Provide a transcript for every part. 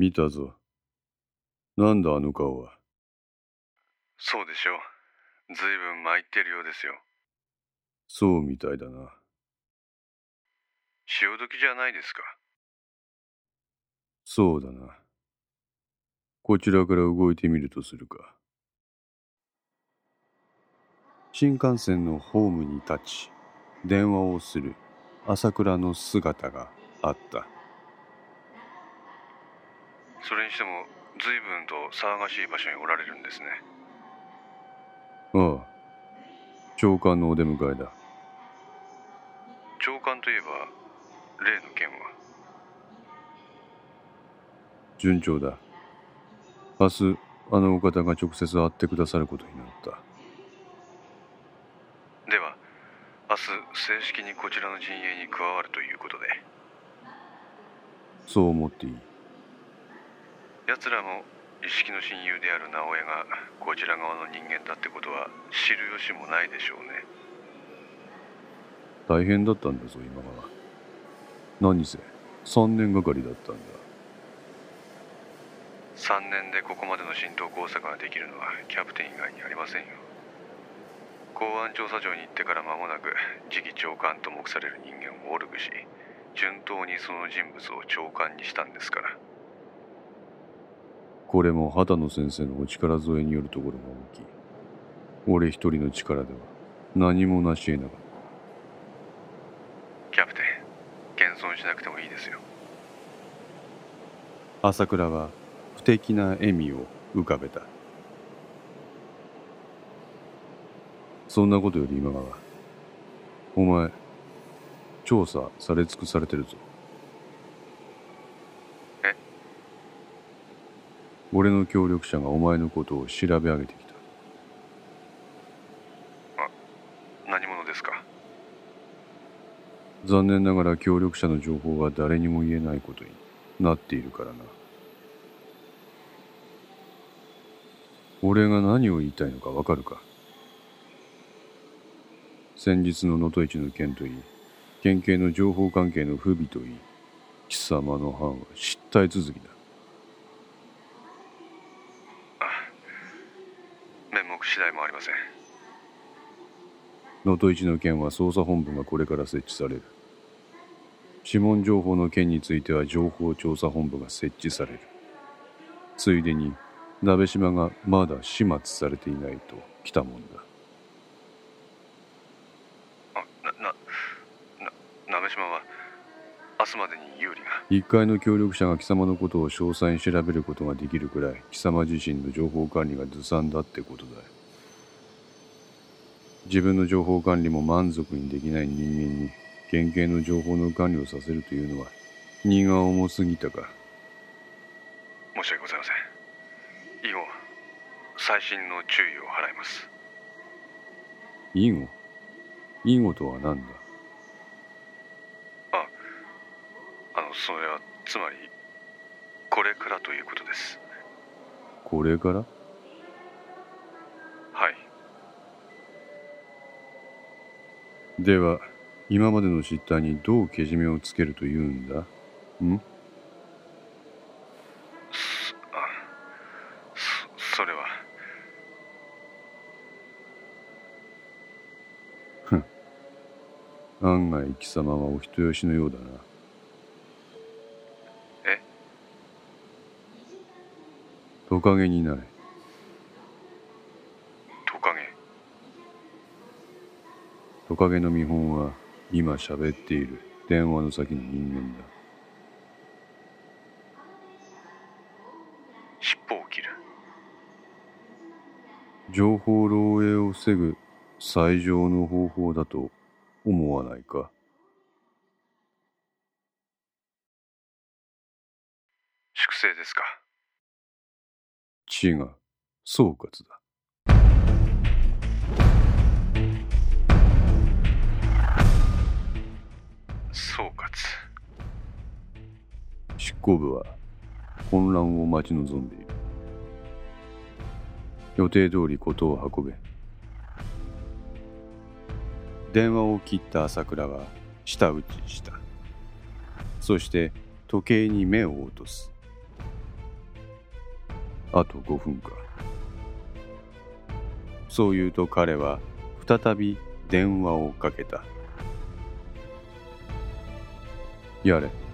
見たぞ。なんだあの顔は。そうでしょう。ずいぶん参ってるようですよ。そうみたいだな。潮時じゃないですか。そうだな。こちらから動いてみるとするか。新幹線のホームに立ち、電話をする朝倉の姿があった。それにしても、ずいぶんと騒がしい場所におられるんですね。ああ、長官のお出迎えだ。長官といえば、例の件は？順調だ。明日、あのお方が直接会ってくださることになった。では、明日正式にこちらの陣営に加わるということで、そう思っていい。奴らも一式の親友である直江がこちら側の人間だってことは知る由もないでしょうね。大変だったんだぞ、今は。何せ、3年がかりだったんだ。3年でここまでの浸透工作ができるのはキャプテン以外にありませんよ公安調査庁に行ってから間もなく次期長官と目される人間をオルグし順当にその人物を長官にしたんですからこれも畑野先生のお力添えによるところが大きい。俺一人の力では何も成し得なかっキャプテン謙遜しなくてもいいですよた。朝倉は不敵な笑みを浮かべた。そんなことより今川、お前、調査され尽くされてるぞ。俺の協力者がお前のことを調べ上げてきた。何者ですか？残念ながら協力者の情報は誰にも言えないことになっているからな。俺が何を言いたいのかわかるか？先日の能登市の件といい、県警の情報関係の不備といい、貴様の班は失態続きだ。面目次第もありません能登市の件は捜査本部がこれから設置される。指紋情報の件については情報調査本部が設置される。ついでに、鍋島がまだ始末されていないと来たもんだ。鍋島は明日までに有利が一階の協力者が貴様のことを詳細に調べることができるくらい貴様自身の情報管理がずさんだってことだ自分の情報管理も満足にできない人間に県警の情報の管理をさせるというのは荷が重すぎたか。申し訳ございません。以後細心の注意を払います。以後？以後とは何だ？ああのそれはつまりこれからということです。これから？はいでは今までの失態にどうけじめをつけるというんだ？ん？そあそそれは。案外貴様はお人よしのようだな。え？トカゲになれトカゲの見本は今喋っている。電話の先の人間だ。尻尾を切る。情報漏洩を防ぐ最上の方法だと思わないか？粛清ですか。違う。総括だ行部は混乱を待ち望んでいる。予定通り事を運べ。電話を切った朝倉は舌打ちした。そして時計に目を落とす。あと5分か。そう言うと彼は再び電話をかけた。やれ。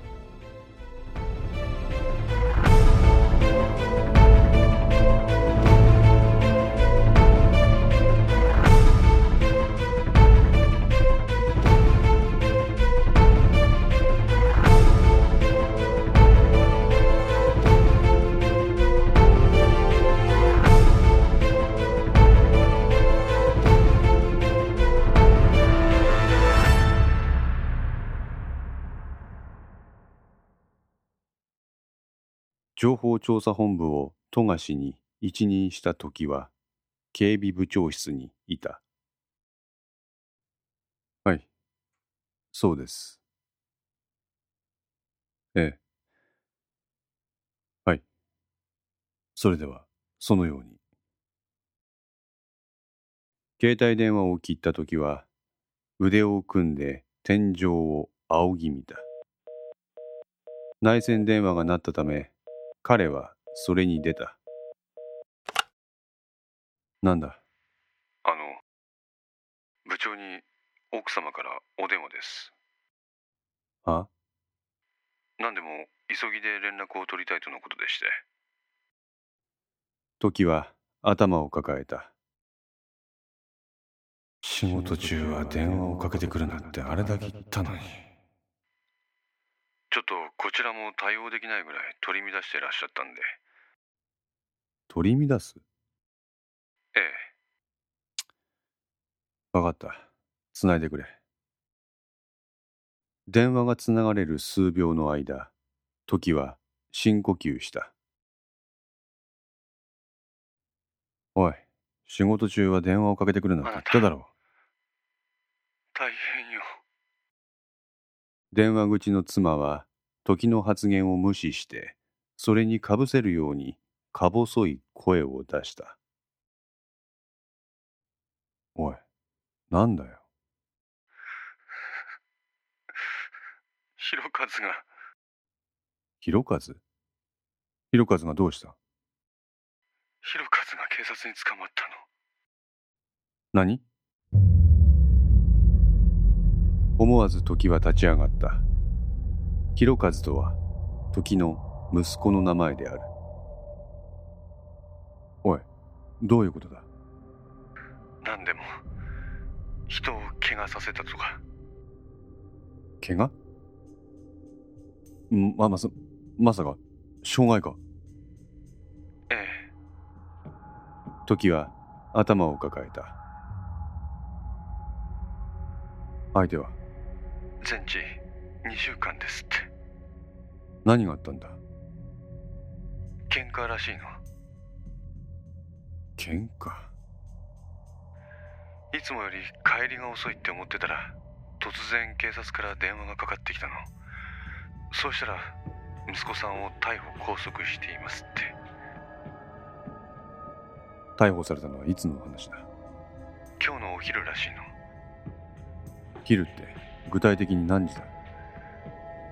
情報調査本部を富樫に一任した時は警備部長室にいた。はい。そうです。ええ。はい。それではそのように。携帯電話を切った時は腕を組んで天井を仰ぎ見た。内線電話が鳴ったため彼はそれに出た。なんだ？あの部長に奥様からお電話ですは何でも急ぎで連絡を取りたいとのことでして時は頭を抱えた。仕事中は電話をかけてくるなってあれだけ言ったのに。ちょっとこちらも対応できないぐらい取り乱してらっしゃったんで取り乱す？ええわかった。つないでくれ。電話がつながれる数秒の間、時は深呼吸した。おい、仕事中は電話をかけてくるなって言っただろう。大変よ電話口の妻は時の発言を無視してそれにかぶせるようにか細い声を出した。おいなんだよ。ひろかずが。ひろかず？ひろかずがどうした？ひろかずが警察に捕まったの。何？思わず時は立ち上がった。ひろかずとは時の息子の名前である。おいどういうことだ？何でも人を怪我させたとか。怪我？んままさまさか障害か？ええ。時は頭を抱えた。相手は？全治2週間ですって。何があったんだ？喧嘩らしいの。喧嘩？いつもより帰りが遅いって思ってたら突然警察から電話がかかってきたの。そうしたら息子さんを逮捕拘束していますって。逮捕されたのはいつの話だ？今日のお昼らしいの。昼って？具体的に何時だ？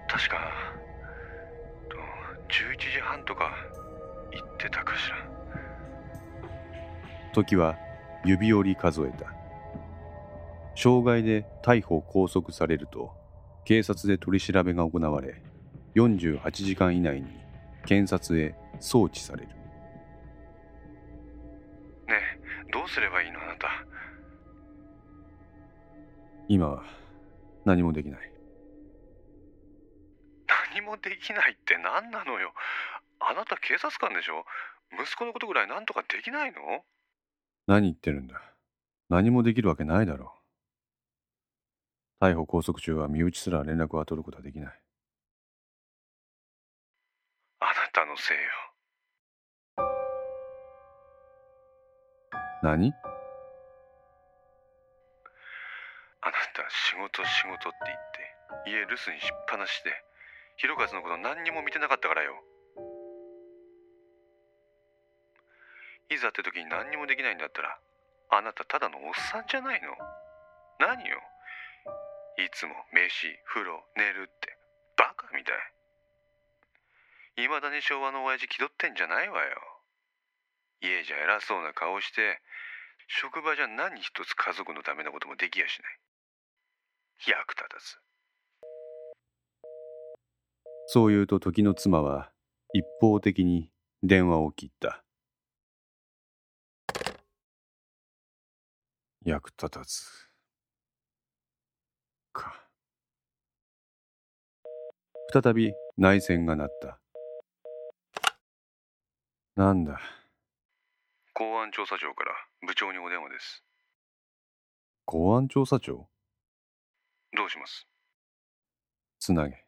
確かと11時半とか言ってたかしら。時は指折り数えた。傷害で逮捕拘束されると警察で取り調べが行われ48時間以内に検察へ送致される。ねえどうすればいいのあなた？今は何もできない。何もできないって何なのよ。あなた警察官でしょ？息子のことぐらい何とかできないの？何言ってるんだ？何もできるわけないだろう。逮捕拘束中は身内すら連絡は取ることはできない。あなたのせいよ。何？仕事仕事って言って家留守にしっぱなしでひろかずのこと何にも見てなかったからよ。いざって時に何にもできないんだったらあなたただのおっさんじゃないの？何よ？いつも飯風呂寝るってバカみたい。いまだに昭和の親父気取ってんじゃないわよ。家じゃ偉そうな顔して職場じゃ何一つ家族のためのこともできやしない。役立たずそう言うと時の妻は一方的に電話を切った。役立たず。か。再び内戦が鳴った。なんだ。公安調査庁から部長にお電話です公安調査庁？どうします？つなげ。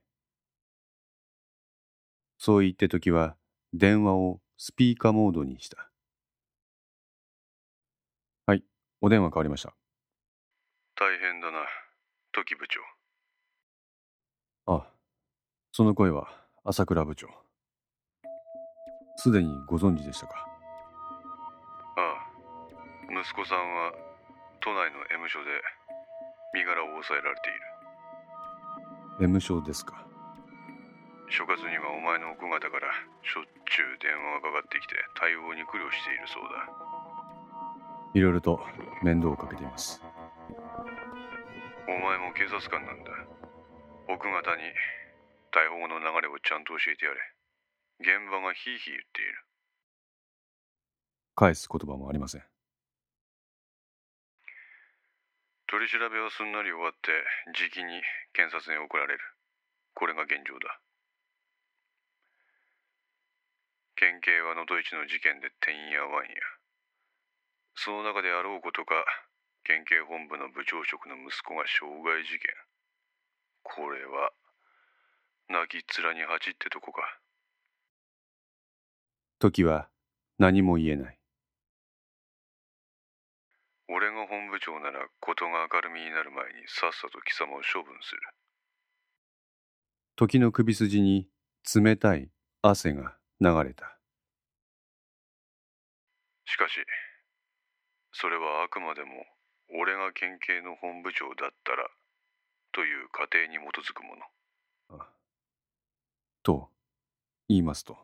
そう言って時は電話をスピーカーモードにした。はい、お電話変わりました。大変だな時部長あ、その声は朝倉部長。すでにご存知でしたか？ああ息子さんは都内の M 署で身柄を抑えられている ?M 省ですか？所轄にはお前の奥方からしょっちゅう電話がかかってきて対応に苦慮しているそうだいろいろと面倒をかけています。お前も警察官なんだ奥方に逮捕後の流れをちゃんと教えてやれ現場がヒーヒー言っている返す言葉もありません。取り調べはすんなり終わってじきに検察に送られる。これが現状だ。県警は能登一の事件でてんやわんや。その中であろうことか県警本部の部長職の息子が傷害事件。これは泣きっ面に蜂ってとこか。時は何も言えない。俺が本部長なら事が明るみになる前にさっさと貴様を処分する時の首筋に冷たい汗が流れた。しかしそれはあくまでも俺が県警の本部長だったらという過程に基づくものと言いますと。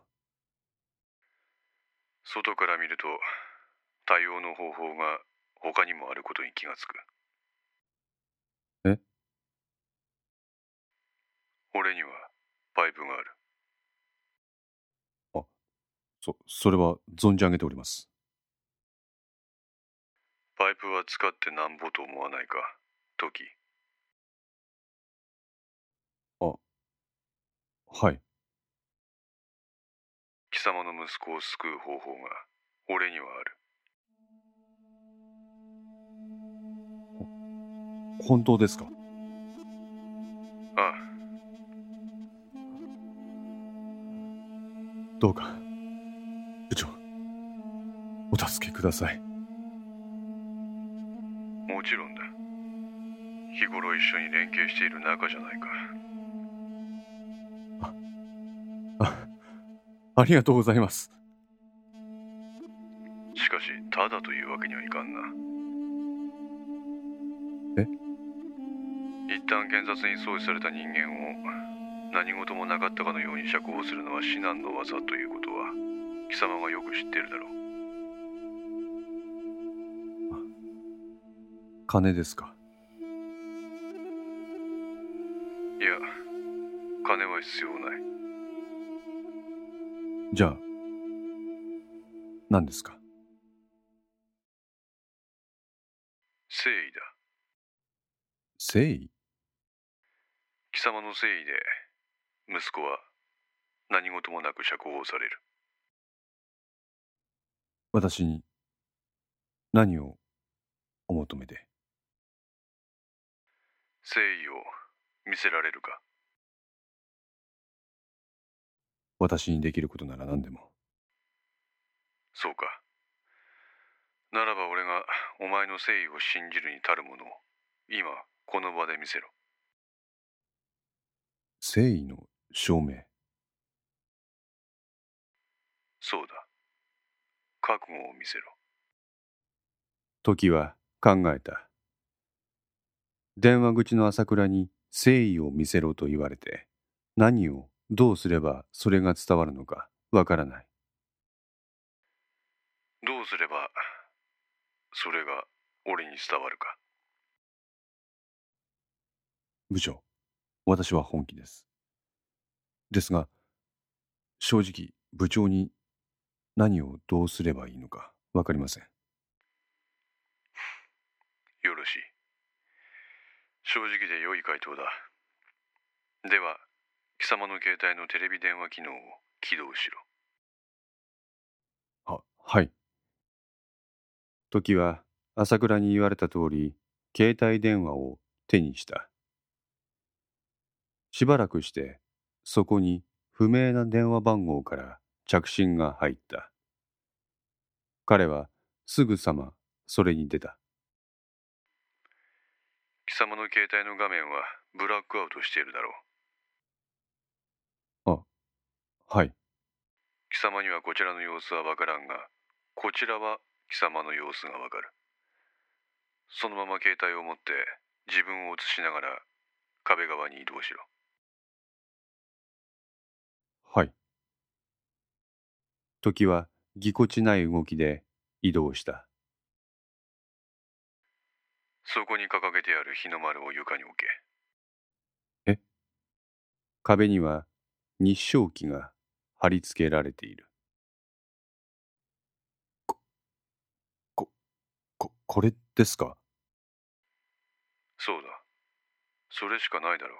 外から見ると対応の方法が他にもあることに気がつく。え？俺にはパイプがある。そ、それは存じ上げております。パイプは使ってなんぼと思わないか？時。はい。貴様の息子を救う方法が俺にはある本当ですか？ああどうか、部長、お助けください。もちろんだ日頃一緒に連携している仲じゃないかあ、ありがとうございます。しかし、ただというわけにはいかんな。旦検察に送致された人間を何事もなかったかのように釈放するのは至難の技ということは貴様がよく知っているだろう。金ですか？いや、金は必要ない。じゃあ、何ですか？誠意だ。誠意？貴様の誠意で息子は何事もなく釈放される。私に何をお求めで？誠意を見せられるか。私にできることなら何でも。そうか。ならば俺がお前の誠意を信じるに足るものを今この場で見せろ。誠意の証明。そうだ。覚悟を見せろ。時は考えた。電話口の朝倉に誠意を見せろと言われて、何をどうすればそれが伝わるのかわからない。どうすればそれが俺に伝わるか部長、私は本気です。ですが、正直、部長に何をどうすればいいのかわかりません。よろしい正直で良い回答だでは貴様の携帯のテレビ電話機能を起動しろは、はい。時は朝倉に言われた通り、携帯電話を手にした。しばらくして、そこに不明な電話番号から着信が入った。彼はすぐさまそれに出た。貴様の携帯の画面はブラックアウトしているだろうはい。貴様にはこちらの様子はわからんがこちらは貴様の様子がわかるそのまま携帯を持って自分を映しながら壁側に移動しろはい。時はぎこちない動きで移動した。そこに掲げてある日の丸を床に置け。壁には日照旗が貼り付けられている。こ、こ、こ、これですか？そうだ。それしかないだろう。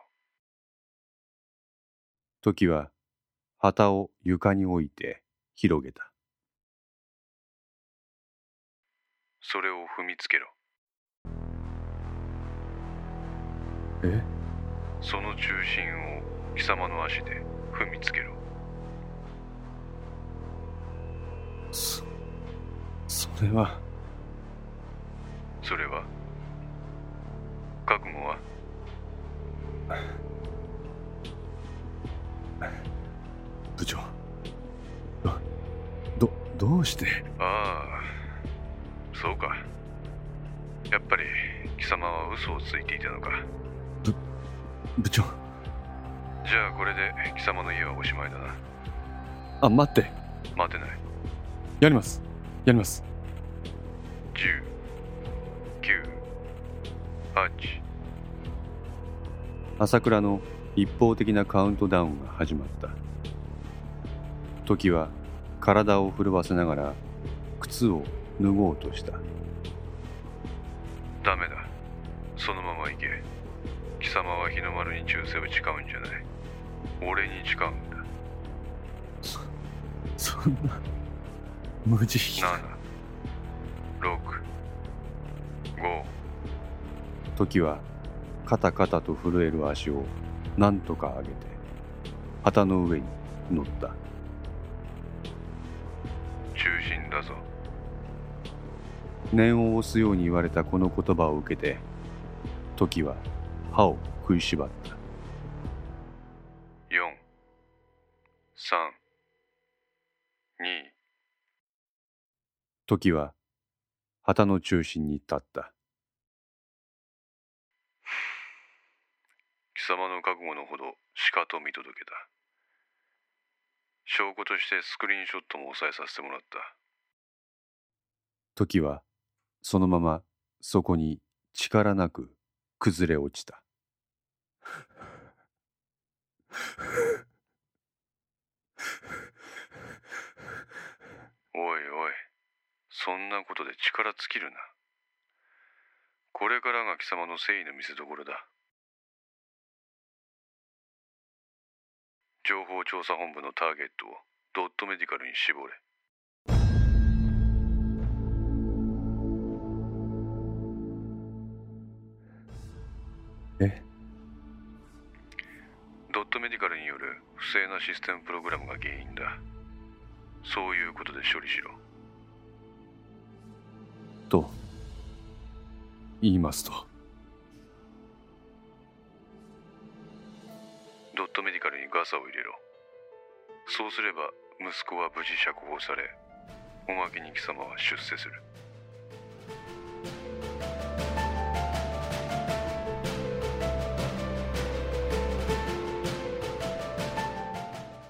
時は旗を床に置いて広げた。それを踏みつけろ。え？その中心を貴様の足で踏みつけろ。そ、それは、それは？覚悟は？部長。ど、うして？ああそうかやっぱり貴様は嘘をついていたのか部長。じゃあこれで貴様の家はおしまいだなあ、待って。待てないやります。やります。10 9 8朝倉の一方的なカウントダウンが始まった時は体を震わせながら靴を脱ごうとした。ダメだ。そのまま行け。貴様は日の丸に忠誠を誓うんじゃない。俺に誓うんだ。そんな無慈悲7 6 5時はカタカタと震える足を何とか上げて旗の上に乗った念を押すように言われたこの言葉を受けて時は歯を食いしばった。4 3 2時は旗の中心に立った。貴様の覚悟のほどしかと見届けた。証拠としてスクリーンショットも押さえさせてもらった。時はそのままそこに力なく崩れ落ちた。おいおいそんなことで力尽きるな。これからが貴様の誠意の見せ所だ。情報調査本部のターゲットをドットメディカルに絞れ。え？ドットメディカルによる不正なシステムプログラムが原因だ。そういうことで処理しろ。と言いますと？ドットメディカルにガサを入れろ。そうすれば息子は無事釈放されおまけに貴様は出世する